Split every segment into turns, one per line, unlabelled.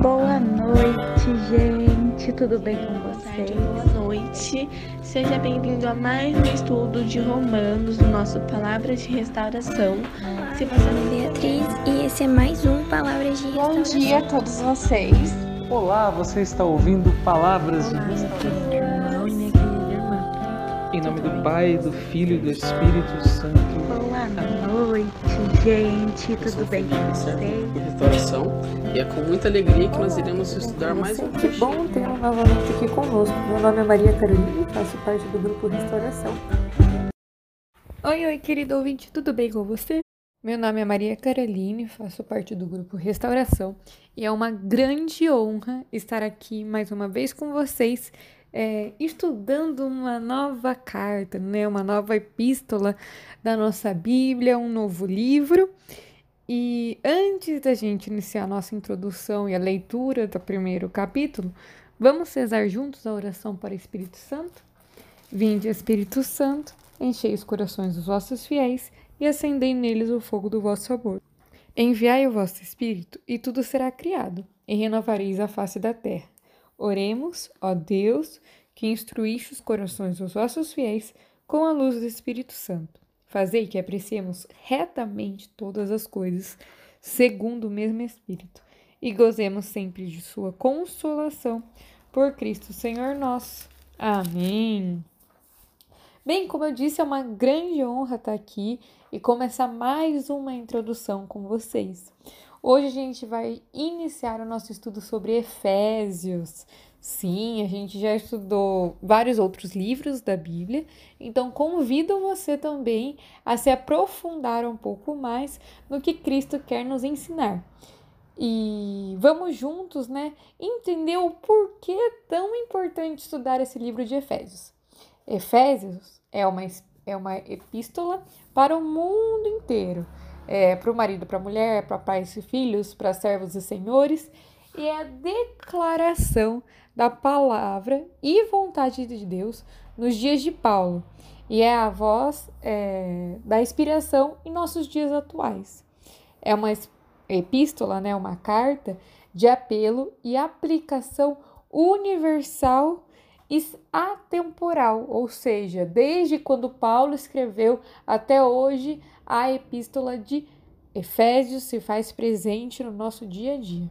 Boa noite, gente. Tudo bem com vocês?
boa noite. Seja bem-vindo a mais um estudo de Romanos no nosso Palavras de Restauração. Se você não
Beatriz e esse é mais um Palavras de
Bom
Restauração.
dia a todos vocês.
Olá, você está ouvindo Palavras de
Olá, minha
Restauração.
querida irmã e minha querida irmã.
Em nome do Pai, do Filho e do Espírito Santo.
Boa noite, gente. Tudo bem com vocês?
Restauração e é com muita alegria que nós iremos estudar mais um
Que bom tê-lo novamente aqui conosco. Meu nome é Maria Carolina e faço parte do grupo Restauração.
Oi, oi, querido ouvinte, tudo bem com você? Meu nome é Maria Caroline, faço parte do grupo Restauração e é uma grande honra estar aqui mais uma vez com vocês, é, estudando uma nova carta, né? Uma nova epístola da nossa Bíblia, um novo livro. E antes da gente iniciar a nossa introdução e a leitura do primeiro capítulo, vamos rezar juntos a oração para o Espírito Santo? Vinde, Espírito Santo, enchei os corações dos vossos fiéis e acendei neles o fogo do vosso amor. Enviai o vosso Espírito, e tudo será criado, e renovareis a face da terra. Oremos, ó Deus, que instruíste os corações dos vossos fiéis com a luz do Espírito Santo. Fazei que apreciemos retamente todas as coisas, segundo o mesmo Espírito, e gozemos sempre de sua consolação. Por Cristo Senhor nosso. Amém. Bem, como eu disse, é uma grande honra estar aqui e começar mais uma introdução com vocês. Hoje a gente vai iniciar o nosso estudo sobre Efésios. Sim, a gente já estudou vários outros livros da Bíblia, então convido você também a se aprofundar um pouco mais no que Cristo quer nos ensinar. E vamos juntos, né, entender o porquê é tão importante estudar esse livro de Efésios. Efésios é uma, é uma epístola para o mundo inteiro. É para o marido, para a mulher, para pais e filhos, para servos e senhores. E é a declaração da palavra e vontade de Deus nos dias de Paulo. E é a voz é, da inspiração em nossos dias atuais. É uma epístola, né, uma carta de apelo e aplicação universal e atemporal, ou seja, desde quando Paulo escreveu até hoje, a epístola de Efésios se faz presente no nosso dia a dia.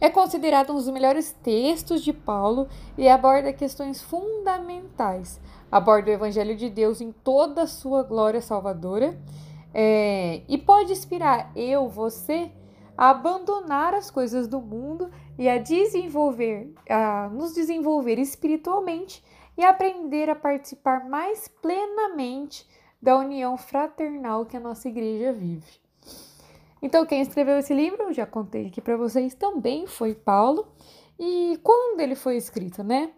É considerado um dos melhores textos de Paulo e aborda questões fundamentais. Aborda o Evangelho de Deus em toda a sua glória salvadora é, e pode inspirar eu, você, a abandonar as coisas do mundo e a desenvolver, a nos desenvolver espiritualmente e aprender a participar mais plenamente da união fraternal que a nossa igreja vive. Então, quem escreveu esse livro, eu já contei aqui para vocês, também foi Paulo. E quando ele foi escrito, né?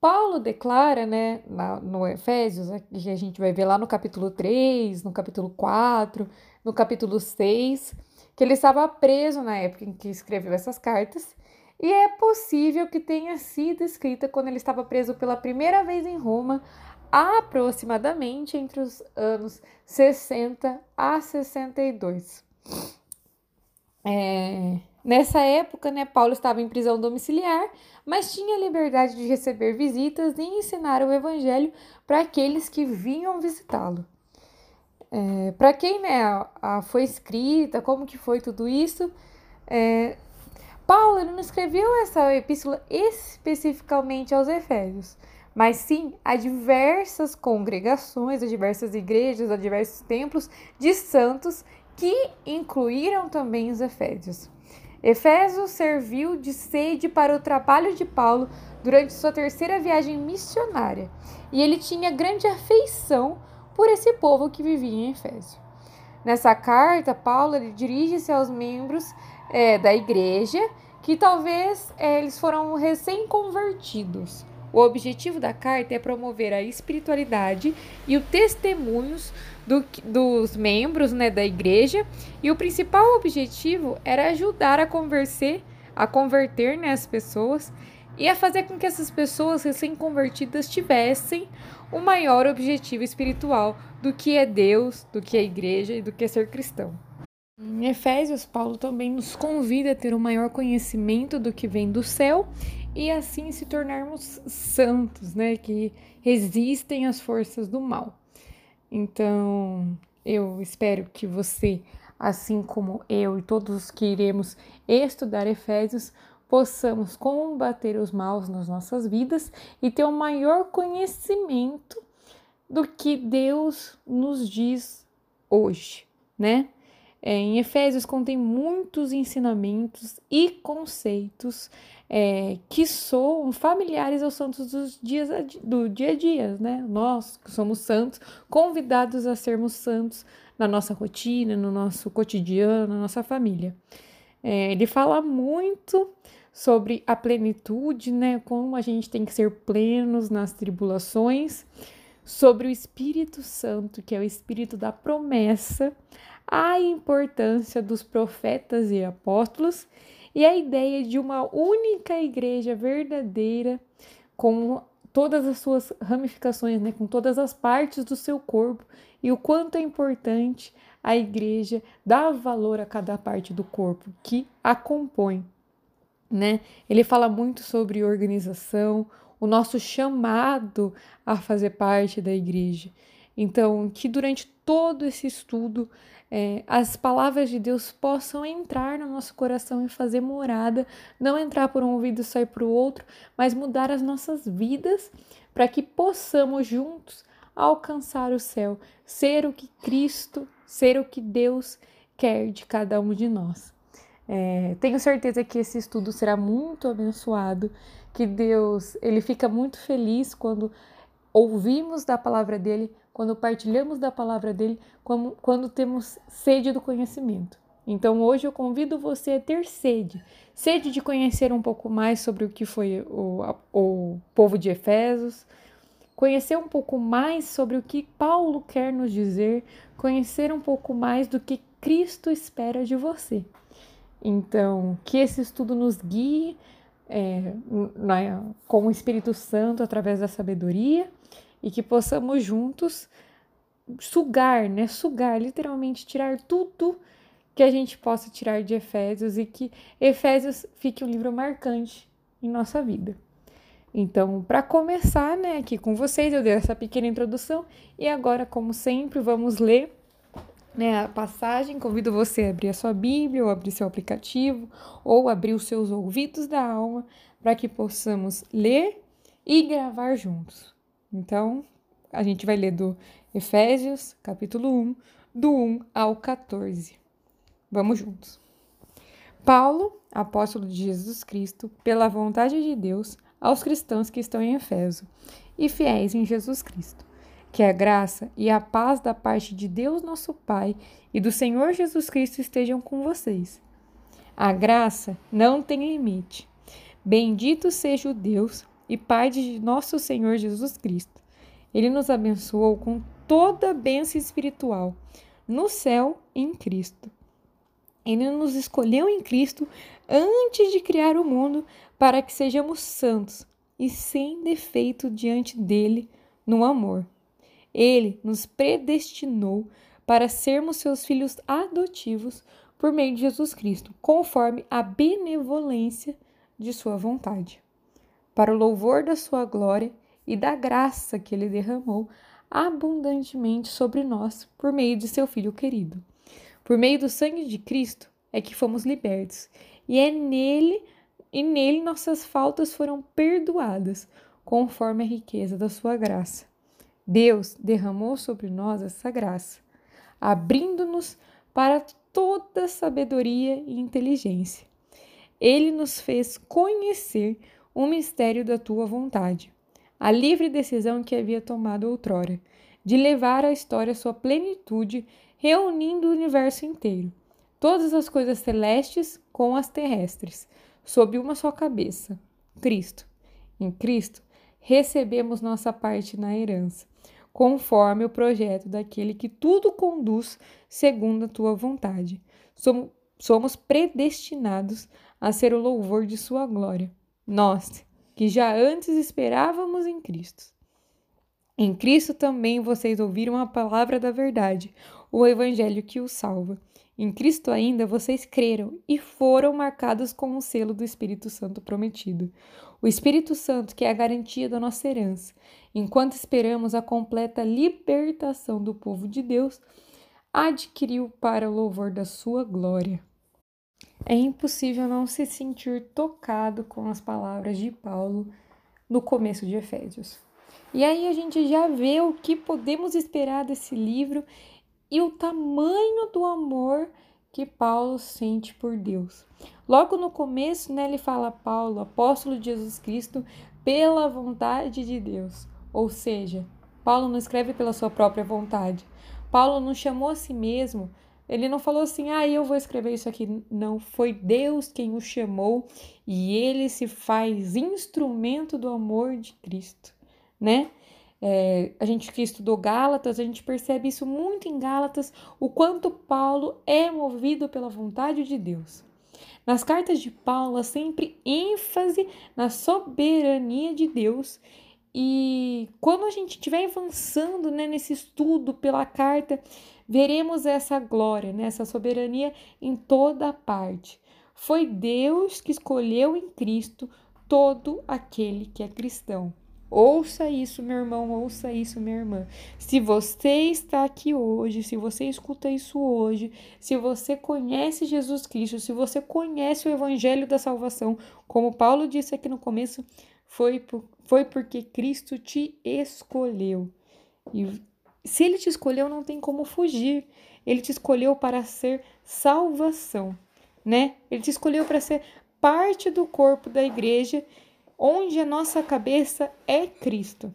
Paulo declara, né, na, no Efésios, que a gente vai ver lá no capítulo 3, no capítulo 4, no capítulo 6, que ele estava preso na época em que escreveu essas cartas, e é possível que tenha sido escrita quando ele estava preso pela primeira vez em Roma, aproximadamente entre os anos 60 a 62. É, nessa época, né, Paulo estava em prisão domiciliar, mas tinha liberdade de receber visitas e ensinar o evangelho para aqueles que vinham visitá-lo. É, para quem né, a, a, foi escrita, como que foi tudo isso, é, Paulo não escreveu essa epístola especificamente aos Efésios, mas sim a diversas congregações, a diversas igrejas, a diversos templos de santos que incluíram também os Efésios. Efésios serviu de sede para o trabalho de Paulo durante sua terceira viagem missionária, e ele tinha grande afeição por esse povo que vivia em Efésio. Nessa carta, Paulo dirige-se aos membros é, da igreja que talvez é, eles foram recém-convertidos. O objetivo da carta é promover a espiritualidade e os testemunhos do, dos membros né, da igreja, e o principal objetivo era ajudar a converter, a converter né, as pessoas e a fazer com que essas pessoas recém-convertidas tivessem o maior objetivo espiritual do que é Deus, do que é a igreja e do que é ser cristão. Em Efésios, Paulo também nos convida a ter um maior conhecimento do que vem do céu e assim se tornarmos santos, né, que resistem às forças do mal. Então, eu espero que você, assim como eu e todos os que iremos estudar Efésios, possamos combater os maus nas nossas vidas e ter um maior conhecimento do que Deus nos diz hoje, né? É, em Efésios contém muitos ensinamentos e conceitos é, que são familiares aos santos dos dias do dia a dia, né? Nós que somos santos, convidados a sermos santos na nossa rotina, no nosso cotidiano, na nossa família. É, ele fala muito sobre a plenitude, né? Como a gente tem que ser plenos nas tribulações, sobre o Espírito Santo, que é o Espírito da promessa, a importância dos profetas e apóstolos e a ideia de uma única igreja verdadeira com todas as suas ramificações, né, com todas as partes do seu corpo e o quanto é importante a igreja dar valor a cada parte do corpo que a compõe, né? Ele fala muito sobre organização, o nosso chamado a fazer parte da igreja. Então, que durante todo esse estudo é, as palavras de Deus possam entrar no nosso coração e fazer morada, não entrar por um ouvido e sair para o outro, mas mudar as nossas vidas para que possamos juntos alcançar o céu, ser o que Cristo, ser o que Deus quer de cada um de nós. É, tenho certeza que esse estudo será muito abençoado, que Deus ele fica muito feliz quando ouvimos da palavra dele, quando partilhamos da palavra dele, quando, quando temos sede do conhecimento. Então hoje eu convido você a ter sede, sede de conhecer um pouco mais sobre o que foi o, o povo de Efésios, conhecer um pouco mais sobre o que Paulo quer nos dizer, conhecer um pouco mais do que Cristo espera de você. Então, que esse estudo nos guie é, na, com o Espírito Santo através da sabedoria e que possamos juntos sugar, né? Sugar, literalmente tirar tudo que a gente possa tirar de Efésios e que Efésios fique um livro marcante em nossa vida. Então, para começar, né, aqui com vocês, eu dei essa pequena introdução e agora, como sempre, vamos ler né, a passagem. Convido você a abrir a sua Bíblia, ou abrir seu aplicativo, ou abrir os seus ouvidos da alma, para que possamos ler e gravar juntos. Então, a gente vai ler do Efésios, capítulo 1, do 1 ao 14. Vamos juntos. Paulo, apóstolo de Jesus Cristo, pela vontade de Deus, aos cristãos que estão em Efeso e fiéis em Jesus Cristo. Que a graça e a paz da parte de Deus, nosso Pai, e do Senhor Jesus Cristo estejam com vocês. A graça não tem limite. Bendito seja o Deus e Pai de nosso Senhor Jesus Cristo. Ele nos abençoou com toda a bênção espiritual no céu em Cristo. Ele nos escolheu em Cristo antes de criar o mundo para que sejamos santos e sem defeito diante dele no amor. Ele nos predestinou para sermos seus filhos adotivos por meio de Jesus Cristo, conforme a benevolência de sua vontade para o louvor da sua glória e da graça que ele derramou abundantemente sobre nós por meio de seu Filho querido. Por meio do sangue de Cristo é que fomos libertos, e é nele e nele nossas faltas foram perdoadas, conforme a riqueza da sua graça. Deus derramou sobre nós essa graça, abrindo-nos para toda sabedoria e inteligência. Ele nos fez conhecer um mistério da tua vontade, a livre decisão que havia tomado outrora, de levar a história à sua plenitude, reunindo o universo inteiro, todas as coisas celestes com as terrestres, sob uma só cabeça, Cristo. Em Cristo, recebemos nossa parte na herança, conforme o projeto daquele que tudo conduz segundo a tua vontade. Somos predestinados a ser o louvor de sua glória nós, que já antes esperávamos em Cristo. Em Cristo também vocês ouviram a palavra da verdade, o evangelho que os salva. Em Cristo ainda vocês creram e foram marcados com o selo do Espírito Santo prometido. O Espírito Santo, que é a garantia da nossa herança, enquanto esperamos a completa libertação do povo de Deus, adquiriu para o louvor da sua glória. É impossível não se sentir tocado com as palavras de Paulo no começo de Efésios. E aí a gente já vê o que podemos esperar desse livro e o tamanho do amor que Paulo sente por Deus. Logo no começo, né, ele fala Paulo, apóstolo de Jesus Cristo, pela vontade de Deus. Ou seja, Paulo não escreve pela sua própria vontade. Paulo não chamou a si mesmo, ele não falou assim, ah, eu vou escrever isso aqui. Não, foi Deus quem o chamou e ele se faz instrumento do amor de Cristo, né? É, a gente que estudou Gálatas, a gente percebe isso muito em Gálatas, o quanto Paulo é movido pela vontade de Deus. Nas cartas de Paulo, há sempre ênfase na soberania de Deus. E quando a gente estiver avançando né, nesse estudo pela carta, veremos essa glória, né, essa soberania em toda parte. Foi Deus que escolheu em Cristo todo aquele que é cristão. Ouça isso, meu irmão, ouça isso, minha irmã. Se você está aqui hoje, se você escuta isso hoje, se você conhece Jesus Cristo, se você conhece o Evangelho da Salvação, como Paulo disse aqui no começo, foi, por, foi porque Cristo te escolheu. E se ele te escolheu, não tem como fugir. Ele te escolheu para ser salvação, né? Ele te escolheu para ser parte do corpo da igreja onde a nossa cabeça é Cristo.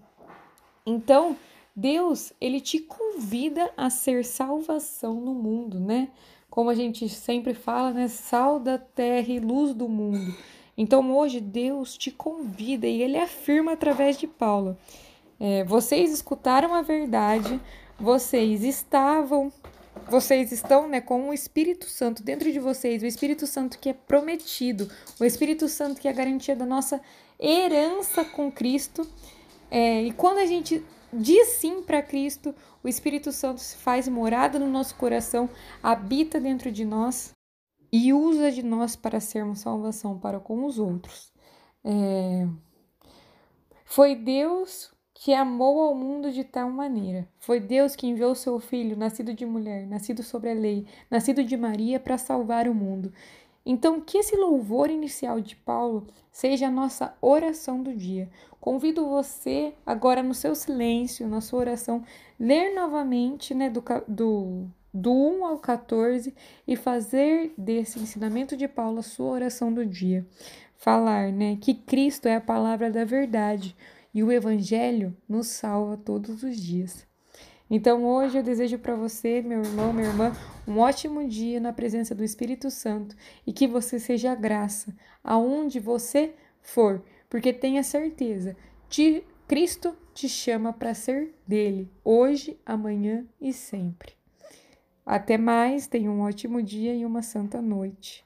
Então, Deus, ele te convida a ser salvação no mundo, né? Como a gente sempre fala, né? Sal da terra e luz do mundo. Então, hoje, Deus te convida e ele afirma através de Paulo: é, vocês escutaram a verdade, vocês estavam vocês estão né, com o Espírito Santo dentro de vocês, o Espírito Santo que é prometido, o Espírito Santo que é a garantia da nossa herança com Cristo. É, e quando a gente diz sim para Cristo, o Espírito Santo se faz morada no nosso coração, habita dentro de nós e usa de nós para sermos salvação para com os outros. É... Foi Deus que amou ao mundo de tal maneira. Foi Deus que enviou seu filho, nascido de mulher, nascido sobre a lei, nascido de Maria, para salvar o mundo. Então, que esse louvor inicial de Paulo seja a nossa oração do dia. Convido você, agora no seu silêncio, na sua oração, ler novamente né, do, do, do 1 ao 14 e fazer desse ensinamento de Paulo a sua oração do dia. Falar né, que Cristo é a palavra da verdade e o Evangelho nos salva todos os dias. Então hoje eu desejo para você, meu irmão, minha irmã, um ótimo dia na presença do Espírito Santo e que você seja graça aonde você for, porque tenha certeza, te, Cristo te chama para ser dele, hoje, amanhã e sempre. Até mais, tenha um ótimo dia e uma santa noite.